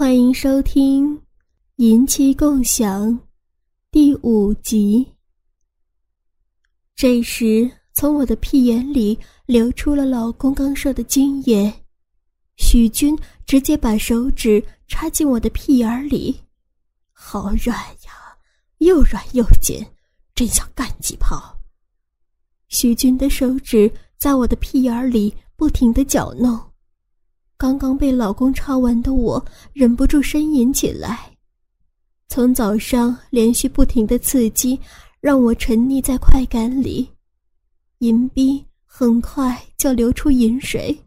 欢迎收听《银妻共享》第五集。这时，从我的屁眼里流出了老公刚射的精液，许军直接把手指插进我的屁眼里，好软呀，又软又紧，真想干几炮。许军的手指在我的屁眼里不停的搅弄。刚刚被老公插完的我，忍不住呻吟起来。从早上连续不停的刺激，让我沉溺在快感里，银逼很快就流出银水。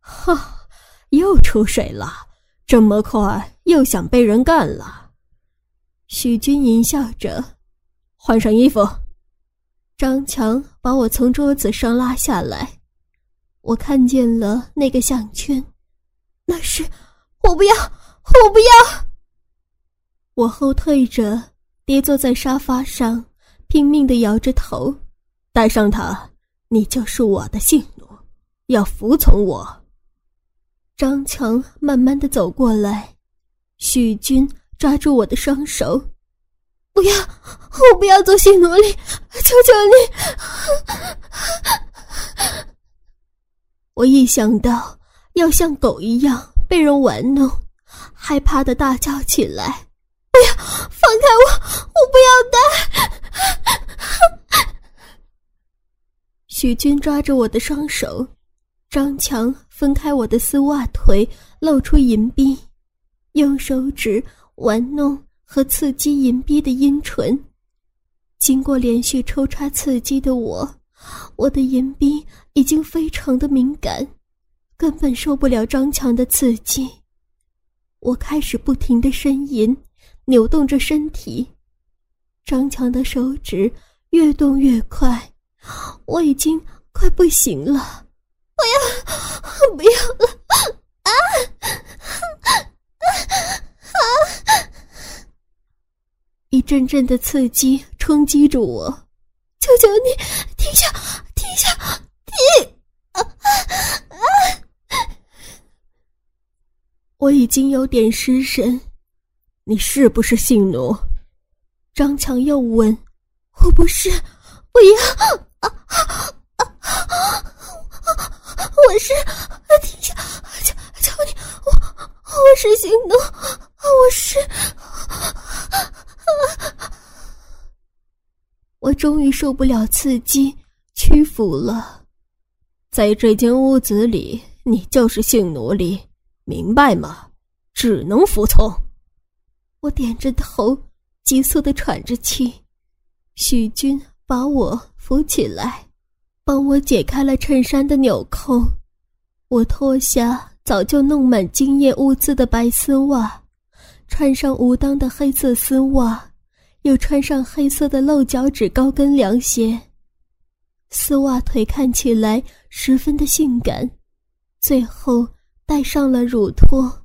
哈，又出水了，这么快又想被人干了。许军淫笑着，换上衣服。张强把我从桌子上拉下来。我看见了那个项圈，那是我不要，我不要。我后退着，跌坐在沙发上，拼命的摇着头。带上它，你就是我的性奴，要服从我。张强慢慢的走过来，许军抓住我的双手，不要，我不要做性奴隶，求求你。我一想到要像狗一样被人玩弄，害怕的大叫起来：“不要放开我！我不要带！”许军抓着我的双手，张强分开我的丝袜腿，露出银币，用手指玩弄和刺激银币的阴唇。经过连续抽插刺激的我，我的银币。已经非常的敏感，根本受不了张强的刺激。我开始不停的呻吟，扭动着身体。张强的手指越动越快，我已经快不行了。不要，不要了！啊啊！一阵阵的刺激冲击着我，求求你停下，停下！停我已经有点失神，你是不是性奴？张强又问。我不是，不要！我是，停下！求求你，我我是性奴，我是。我终于受不了刺激，屈服了。在这间屋子里，你就是性奴隶，明白吗？只能服从。我点着头，急促的喘着气。许军把我扶起来，帮我解开了衬衫的纽扣。我脱下早就弄满精液污渍的白丝袜，穿上无裆的黑色丝袜，又穿上黑色的露脚趾高跟凉鞋。丝袜腿看起来十分的性感，最后戴上了乳托，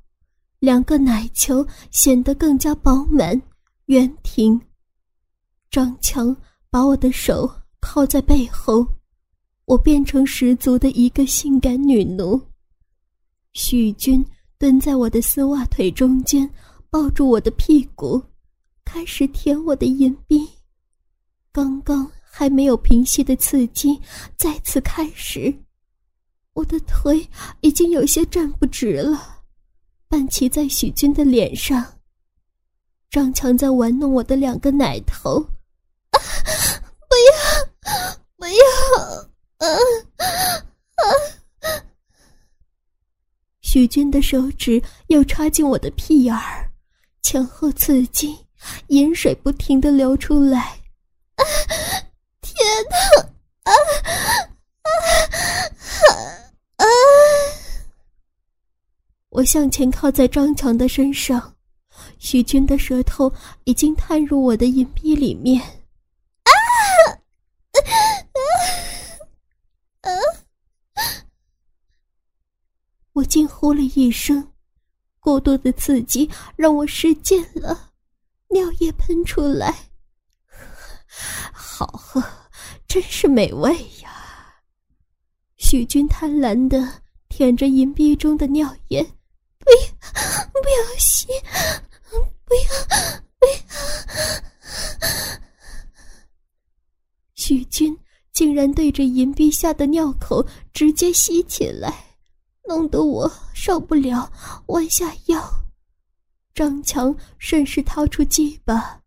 两个奶球显得更加饱满圆挺。张强把我的手靠在背后，我变成十足的一个性感女奴。许军蹲在我的丝袜腿中间，抱住我的屁股，开始舔我的阴币。刚刚。还没有平息的刺激再次开始，我的腿已经有些站不直了，半骑在许军的脸上。张强在玩弄我的两个奶头，不要，不要！啊啊！许军的手指又插进我的屁眼儿，前后刺激，饮水不停的流出来。啊天哪！啊啊啊！我向前靠在张强的身上，许军的舌头已经探入我的隐蔽里面。啊！我惊呼了一声，过度的刺激让我失禁了，尿液喷出来，好喝。真是美味呀！许军贪婪的舔着银币中的尿液，不要，不要吸，不要，不要！许军竟然对着银币下的尿口直接吸起来，弄得我受不了，弯下腰。张强顺势掏出鸡巴，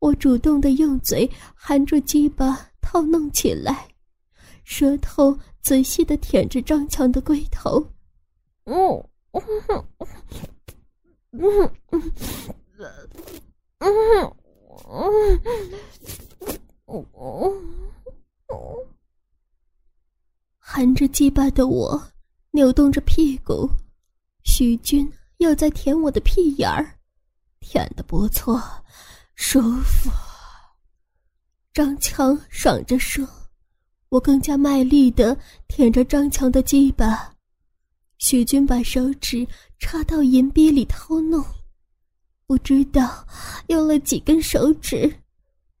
我主动的用嘴含住鸡巴套弄起来，舌头仔细的舔着张强的龟头。含着鸡巴的我，扭动着屁股，许军又在舔我的屁眼儿，舔的不错，舒服。张强爽着说，我更加卖力的舔着张强的鸡巴。许军把手指插到银币里偷弄，不知道用了几根手指，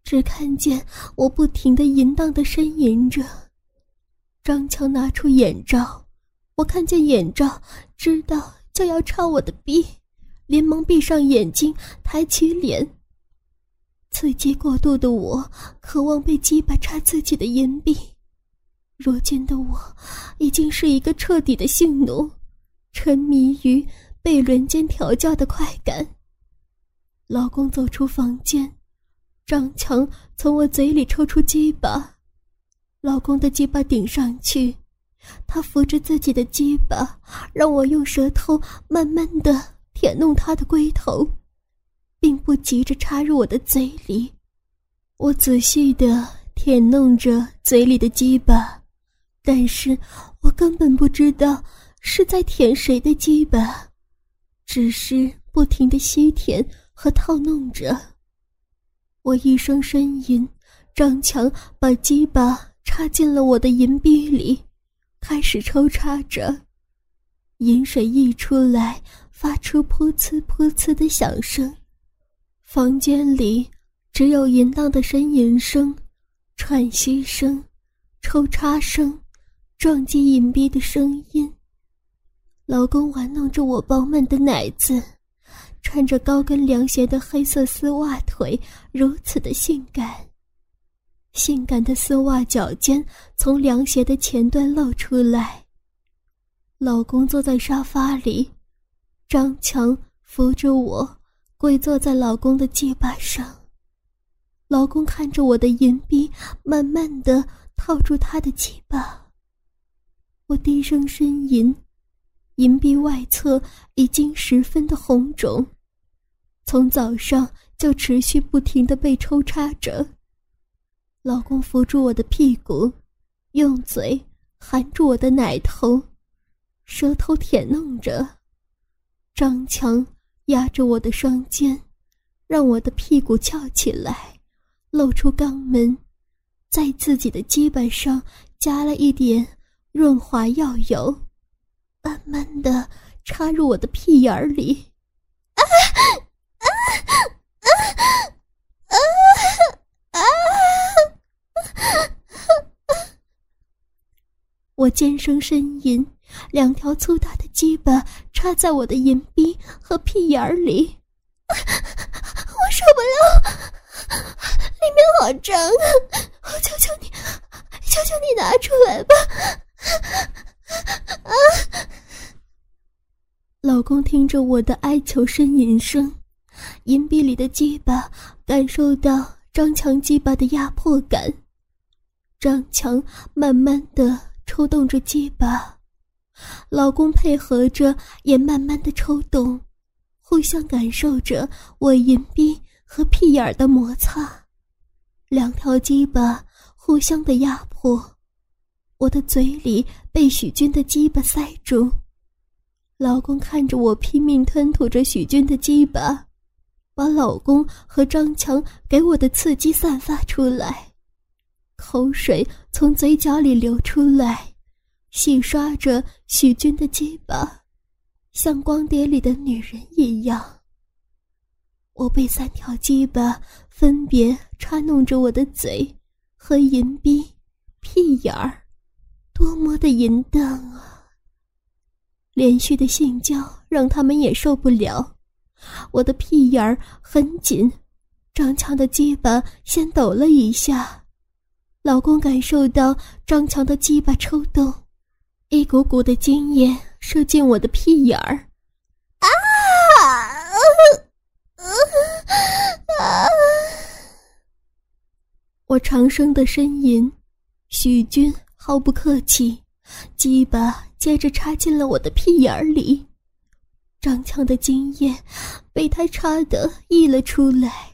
只看见我不停的淫荡的呻吟着。张强拿出眼罩，我看见眼罩，知道。就要插我的逼，连忙闭上眼睛，抬起脸。刺激过度的我，渴望被鸡巴插自己的银币。如今的我，已经是一个彻底的性奴，沉迷于被轮奸调教的快感。老公走出房间，张强从我嘴里抽出鸡巴，老公的鸡巴顶上去。他扶着自己的鸡巴，让我用舌头慢慢的舔弄他的龟头，并不急着插入我的嘴里。我仔细的舔弄着嘴里的鸡巴，但是我根本不知道是在舔谁的鸡巴，只是不停的吸舔和套弄着。我一声呻吟，张强把鸡巴插进了我的银币里。开始抽插着，饮水溢出来，发出噗呲噗呲的响声。房间里只有淫荡的呻吟声、喘息声、抽插声、撞击隐蔽的声音。老公玩弄着我饱满的奶子，穿着高跟凉鞋的黑色丝袜腿，如此的性感。性感的丝袜脚尖从凉鞋的前端露出来。老公坐在沙发里，张强扶着我跪坐在老公的鸡巴上。老公看着我的银币，慢慢的套住他的鸡巴。我低声呻吟，银币外侧已经十分的红肿，从早上就持续不停的被抽插着。老公扶住我的屁股，用嘴含住我的奶头，舌头舔弄着。张强压着我的双肩，让我的屁股翘起来，露出肛门，在自己的基板上加了一点润滑药油，慢慢的插入我的屁眼里。啊啊啊！我尖声呻吟，两条粗大的鸡巴插在我的银币和屁眼里，我受不了，里面好脏啊！我求求你，求求你拿出来吧！老公听着我的哀求呻吟声，银币里的鸡巴感受到张强鸡巴的压迫感，张强慢慢的。抽动着鸡巴，老公配合着也慢慢的抽动，互相感受着我银币和屁眼儿的摩擦，两条鸡巴互相的压迫，我的嘴里被许军的鸡巴塞住，老公看着我拼命吞吐着许军的鸡巴，把老公和张强给我的刺激散发出来。口水从嘴角里流出来，洗刷着许军的鸡巴，像光碟里的女人一样。我被三条鸡巴分别插弄着我的嘴和银币、屁眼儿，多么的淫荡啊！连续的性交让他们也受不了，我的屁眼儿很紧，张强的鸡巴先抖了一下。老公感受到张强的鸡巴抽动，一股股的精液射进我的屁眼儿。啊！我长声的呻吟，许军毫不客气，鸡巴接着插进了我的屁眼儿里。张强的精液被他插得溢了出来，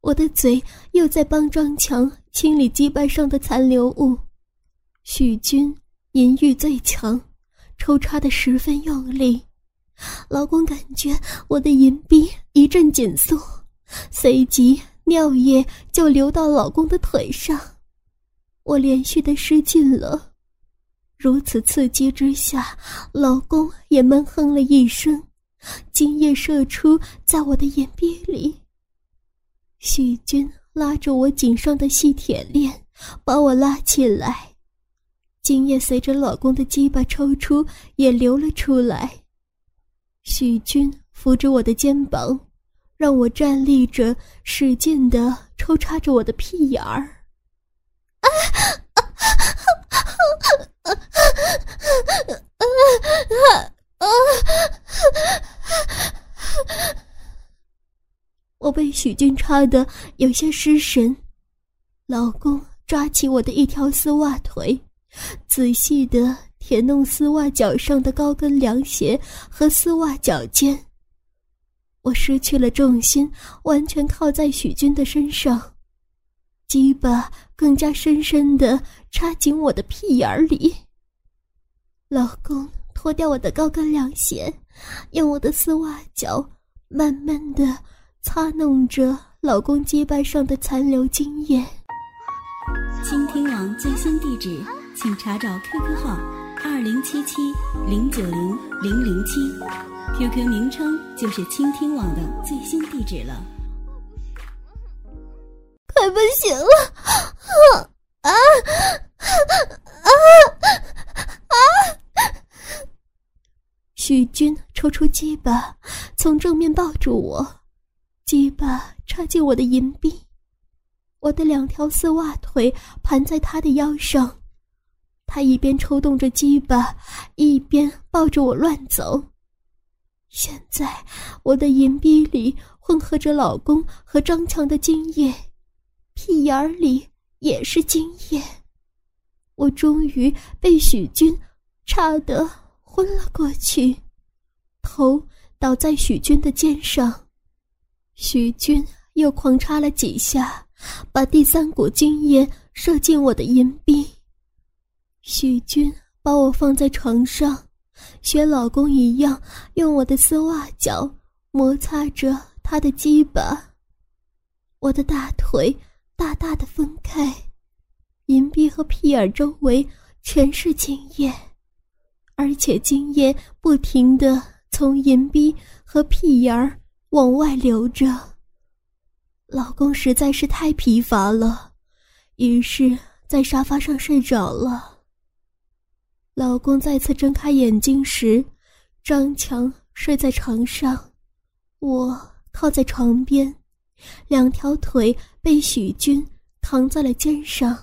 我的嘴又在帮张强清理鸡巴上的残留物。许军淫欲最强，抽插的十分用力。老公感觉我的淫逼一阵紧缩，随即尿液就流到老公的腿上，我连续的失禁了。如此刺激之下，老公也闷哼了一声。精液射出，在我的眼壁里。许军拉着我颈上的细铁链，把我拉起来。精液随着老公的鸡巴抽出，也流了出来。许军扶着我的肩膀，让我站立着，使劲的抽插着我的屁眼儿。啊啊啊啊啊啊！啊！许军插的有些失神，老公抓起我的一条丝袜腿，仔细的舔弄丝袜脚上的高跟凉鞋和丝袜脚尖。我失去了重心，完全靠在许军的身上，鸡巴更加深深的插进我的屁眼里。老公。脱掉我的高跟凉鞋，用我的丝袜脚慢慢的擦弄着老公肩膀上的残留精液。倾听网最新地址，请查找 QQ 号二零七七零九零零零七，QQ 名称就是倾听网的最新地址了。快不行了！啊啊啊啊！许军抽出鸡巴，从正面抱住我，鸡巴插进我的银币，我的两条丝袜腿盘在他的腰上，他一边抽动着鸡巴，一边抱着我乱走。现在我的银币里混合着老公和张强的精液，屁眼里也是精液，我终于被许军插得。昏了过去，头倒在许军的肩上，许军又狂插了几下，把第三股精液射进我的阴壁。许军把我放在床上，学老公一样，用我的丝袜脚摩擦着他的鸡巴。我的大腿大大的分开，阴壁和屁眼周围全是精液。而且精液不停的从银逼和屁眼儿往外流着。老公实在是太疲乏了，于是，在沙发上睡着了。老公再次睁开眼睛时，张强睡在床上，我靠在床边，两条腿被许军扛在了肩上，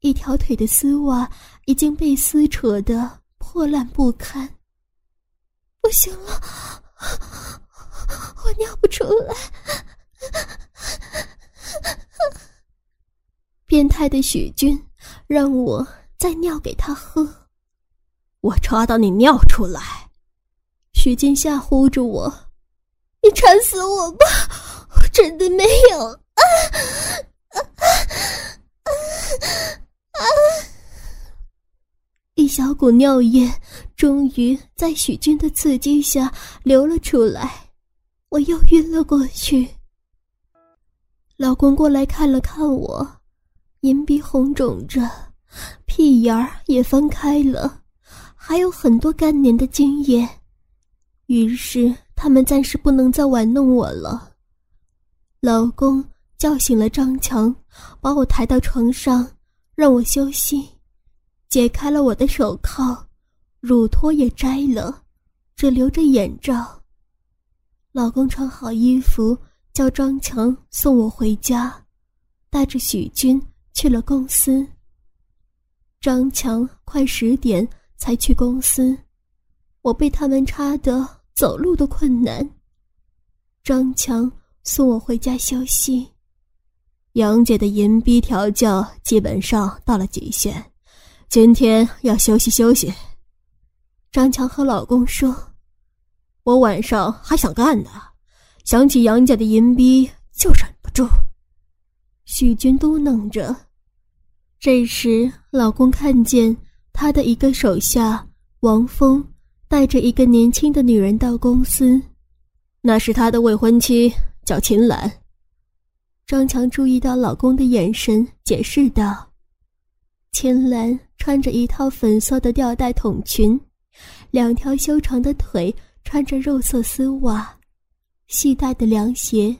一条腿的丝袜已经被撕扯的。破烂不堪，不行了，我尿不出来。变态的许军让我再尿给他喝，我抓到你尿出来。许军吓唬着我：“你馋死我吧！我真的没有。”啊啊啊啊！一小股尿液终于在许军的刺激下流了出来，我又晕了过去。老公过来看了看我，银鼻红肿着，屁眼儿也翻开了，还有很多干黏的精液。于是他们暂时不能再玩弄我了。老公叫醒了张强，把我抬到床上，让我休息。解开了我的手铐，乳托也摘了，只留着眼罩。老公穿好衣服，叫张强送我回家，带着许军去了公司。张强快十点才去公司，我被他们插得走路都困难。张强送我回家休息。杨姐的银逼调教基本上到了极限，今天要休息休息。张强和老公说：“我晚上还想干呢，想起杨家的银逼就忍不住。”许军嘟囔着。这时，老公看见他的一个手下王峰带着一个年轻的女人到公司，那是他的未婚妻，叫秦岚。张强注意到老公的眼神，解释道：“秦岚穿着一套粉色的吊带筒裙，两条修长的腿穿着肉色丝袜，细带的凉鞋，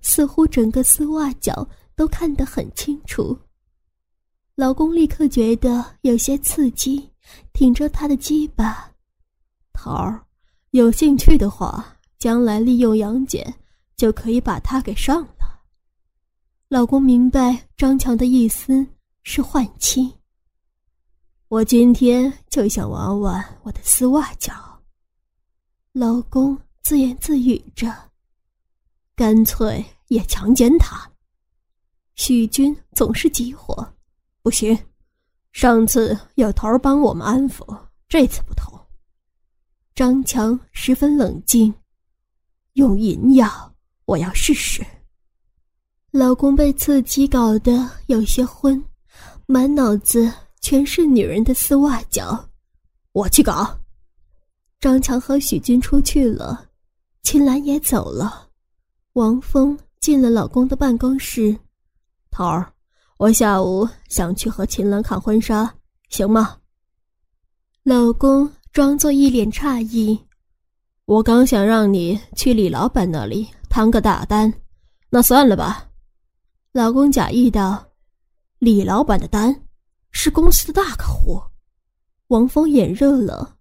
似乎整个丝袜脚都看得很清楚。”老公立刻觉得有些刺激，挺着他的鸡巴：“头儿，有兴趣的话，将来利用杨戬，就可以把他给上了。”老公明白张强的意思是换妻。我今天就想玩玩我的丝袜脚。老公自言自语着，干脆也强奸他。许军总是急火，不行，上次有头儿帮我们安抚，这次不同。张强十分冷静，用银药，我要试试。老公被刺激搞得有些昏，满脑子全是女人的丝袜脚。我去搞。张强和许军出去了，秦岚也走了。王峰进了老公的办公室。头儿，我下午想去和秦岚看婚纱，行吗？老公装作一脸诧异。我刚想让你去李老板那里谈个大单，那算了吧。老公假意道：“李老板的单，是公司的大客户。”王峰眼热了。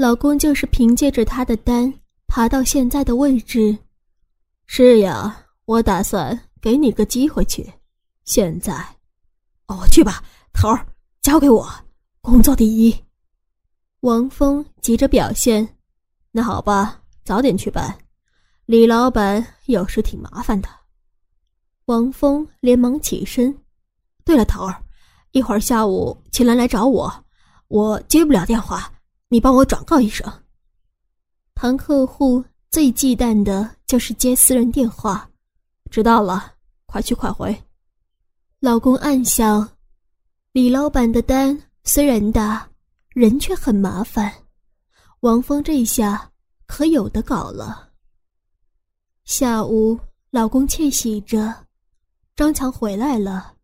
老公就是凭借着他的单爬到现在的位置。是呀，我打算给你个机会去。现在，哦，去吧，头儿，交给我，工作第一。王峰急着表现：“那好吧，早点去办。李老板有时挺麻烦的。”王峰连忙起身。对了，头儿，一会儿下午秦岚来找我，我接不了电话，你帮我转告一声。谈客户最忌惮的就是接私人电话。知道了，快去快回。老公暗笑，李老板的单虽然大，人却很麻烦。王峰这下可有的搞了。下午，老公窃喜着。张强回来了，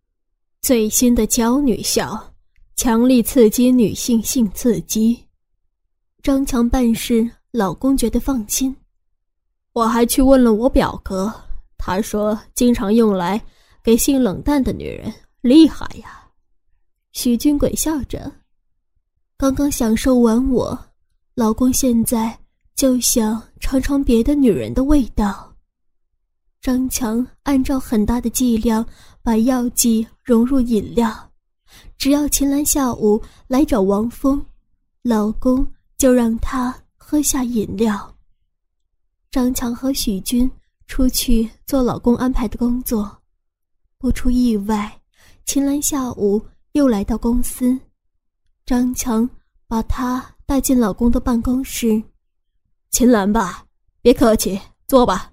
最新的娇女笑，强力刺激女性性刺激。张强办事，老公觉得放心。我还去问了我表哥，他说经常用来给性冷淡的女人，厉害呀。许军鬼笑着，刚刚享受完我，老公现在就想尝尝别的女人的味道。张强按照很大的剂量把药剂融入饮料，只要秦岚下午来找王峰，老公就让他喝下饮料。张强和许军出去做老公安排的工作，不出意外，秦岚下午又来到公司，张强把她带进老公的办公室。秦岚吧，别客气，坐吧。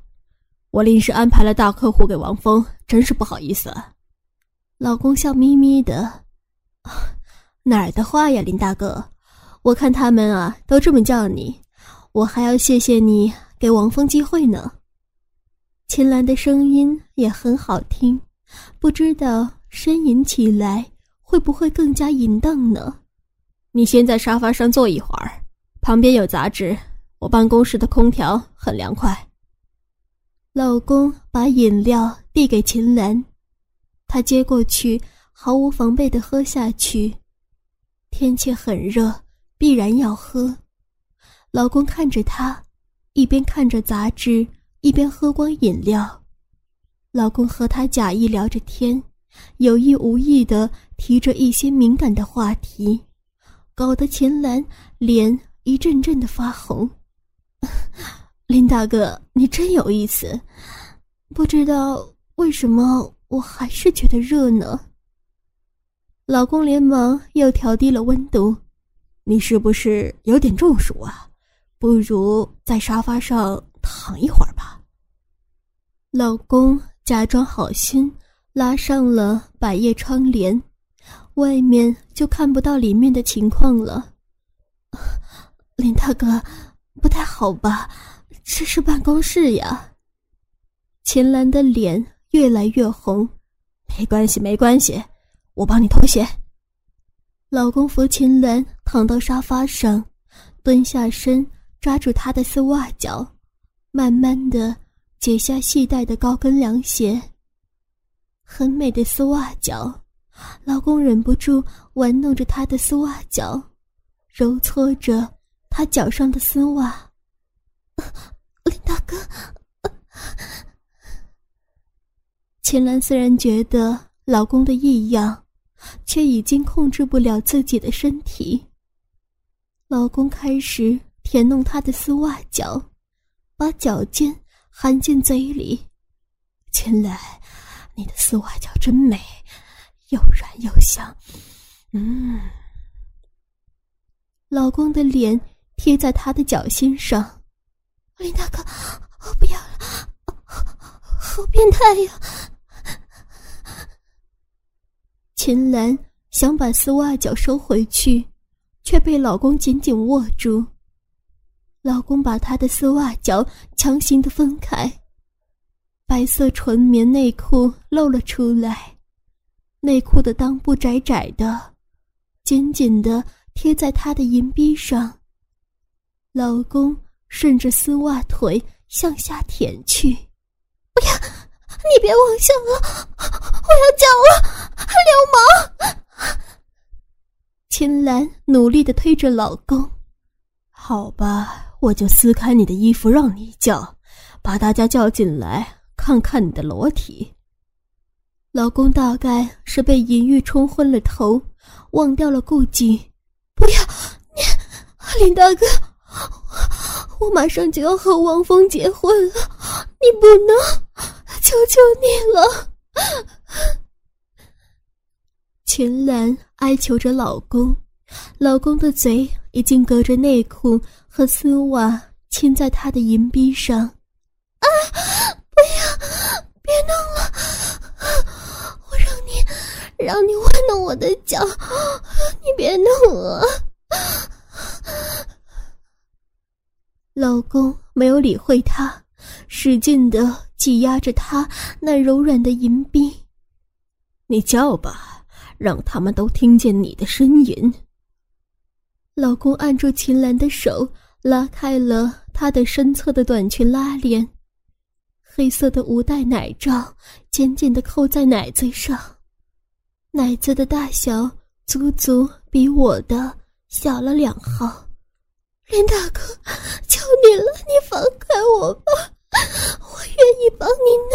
我临时安排了大客户给王峰，真是不好意思。老公笑眯眯的，哪儿的话呀，林大哥，我看他们啊都这么叫你，我还要谢谢你给王峰机会呢。秦岚的声音也很好听，不知道呻吟起来会不会更加淫荡呢？你先在沙发上坐一会儿，旁边有杂志，我办公室的空调很凉快。老公把饮料递给秦岚，她接过去，毫无防备的喝下去。天气很热，必然要喝。老公看着她，一边看着杂志，一边喝光饮料。老公和她假意聊着天，有意无意的提着一些敏感的话题，搞得秦岚脸一阵阵的发红。林大哥，你真有意思，不知道为什么我还是觉得热呢。老公连忙又调低了温度，你是不是有点中暑啊？不如在沙发上躺一会儿吧。老公假装好心，拉上了百叶窗帘，外面就看不到里面的情况了。林大哥，不太好吧？这是办公室呀。秦岚的脸越来越红，没关系，没关系，我帮你脱鞋。老公扶秦岚躺到沙发上，蹲下身。抓住她的丝袜脚，慢慢的解下系带的高跟凉鞋。很美的丝袜脚，老公忍不住玩弄着她的丝袜脚，揉搓着她脚上的丝袜。林大哥，秦岚虽然觉得老公的异样，却已经控制不了自己的身体。老公开始。舔弄她的丝袜脚，把脚尖含进嘴里。秦岚，你的丝袜脚真美，又软又香。嗯。老公的脸贴在她的脚心上。林大哥，我不要了，好变态呀！秦岚想把丝袜脚收回去，却被老公紧紧握住。老公把她的丝袜脚强行的分开，白色纯棉内裤露了出来，内裤的裆部窄窄的，紧紧的贴在她的银币上。老公顺着丝袜腿向下舔去，不要，你别妄想了，我要叫了，流氓！秦岚努力的推着老公，好吧。我就撕开你的衣服让你叫，把大家叫进来看看你的裸体。老公大概是被淫欲冲昏了头，忘掉了顾忌。不要，你林大哥，我马上就要和王峰结婚了，你不能，求求你了。秦岚哀求着老公，老公的嘴已经隔着内裤。和丝袜亲在他的银鼻上，啊！不要，别弄了！我让你，让你玩弄我的脚，你别弄我！老公没有理会她，使劲的挤压着她那柔软的银臂。你叫吧，让他们都听见你的呻吟。老公按住秦岚的手。拉开了她的身侧的短裙拉链，黑色的无带奶罩紧紧的扣在奶子上，奶子的大小足足比我的小了两号。林大哥，求你了，你放开我吧，我愿意帮你弄，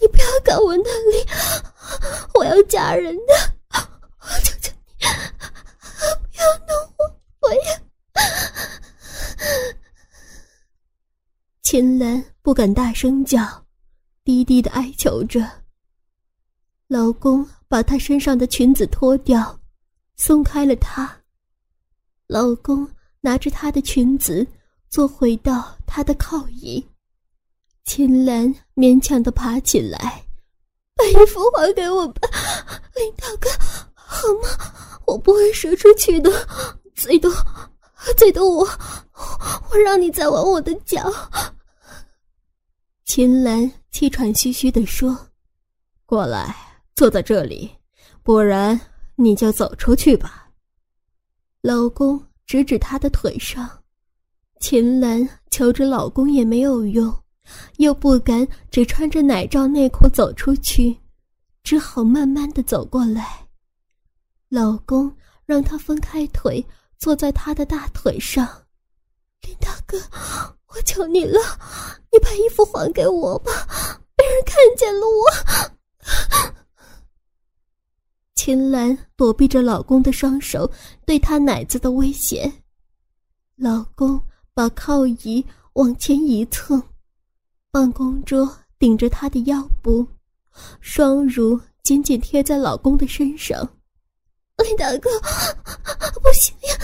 你不要搞我那里，我要嫁人的，我求求你，不要弄我，我也。秦岚不敢大声叫，低低的哀求着。老公把她身上的裙子脱掉，松开了她。老公拿着她的裙子坐回到他的靠椅。秦岚勉强的爬起来，把衣服还给我吧，林大哥，好吗？我不会说出去的，最多。最多我，我让你再玩我的脚。秦岚气喘吁吁的说：“过来，坐在这里，不然你就走出去吧。”老公指指她的腿上，秦岚求着老公也没有用，又不敢只穿着奶罩内裤走出去，只好慢慢的走过来。老公让她分开腿。坐在他的大腿上，林大哥，我求你了，你把衣服还给我吧，被人看见了我。秦岚躲避着老公的双手，对她奶子的威胁。老公把靠椅往前一蹭，办公桌顶着她的腰部，双乳紧紧贴在老公的身上。林大哥，不行呀，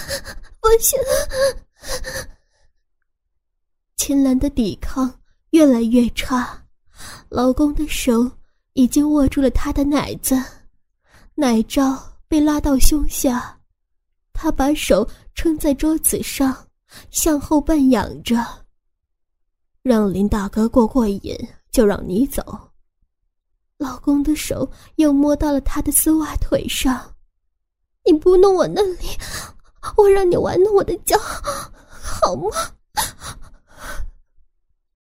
不行！秦岚的抵抗越来越差，老公的手已经握住了她的奶子。奶罩被拉到胸下，他把手撑在桌子上，向后半仰着。让林大哥过过瘾，就让你走。老公的手又摸到了他的丝袜腿上，你不弄我那里，我让你玩弄我的脚，好吗？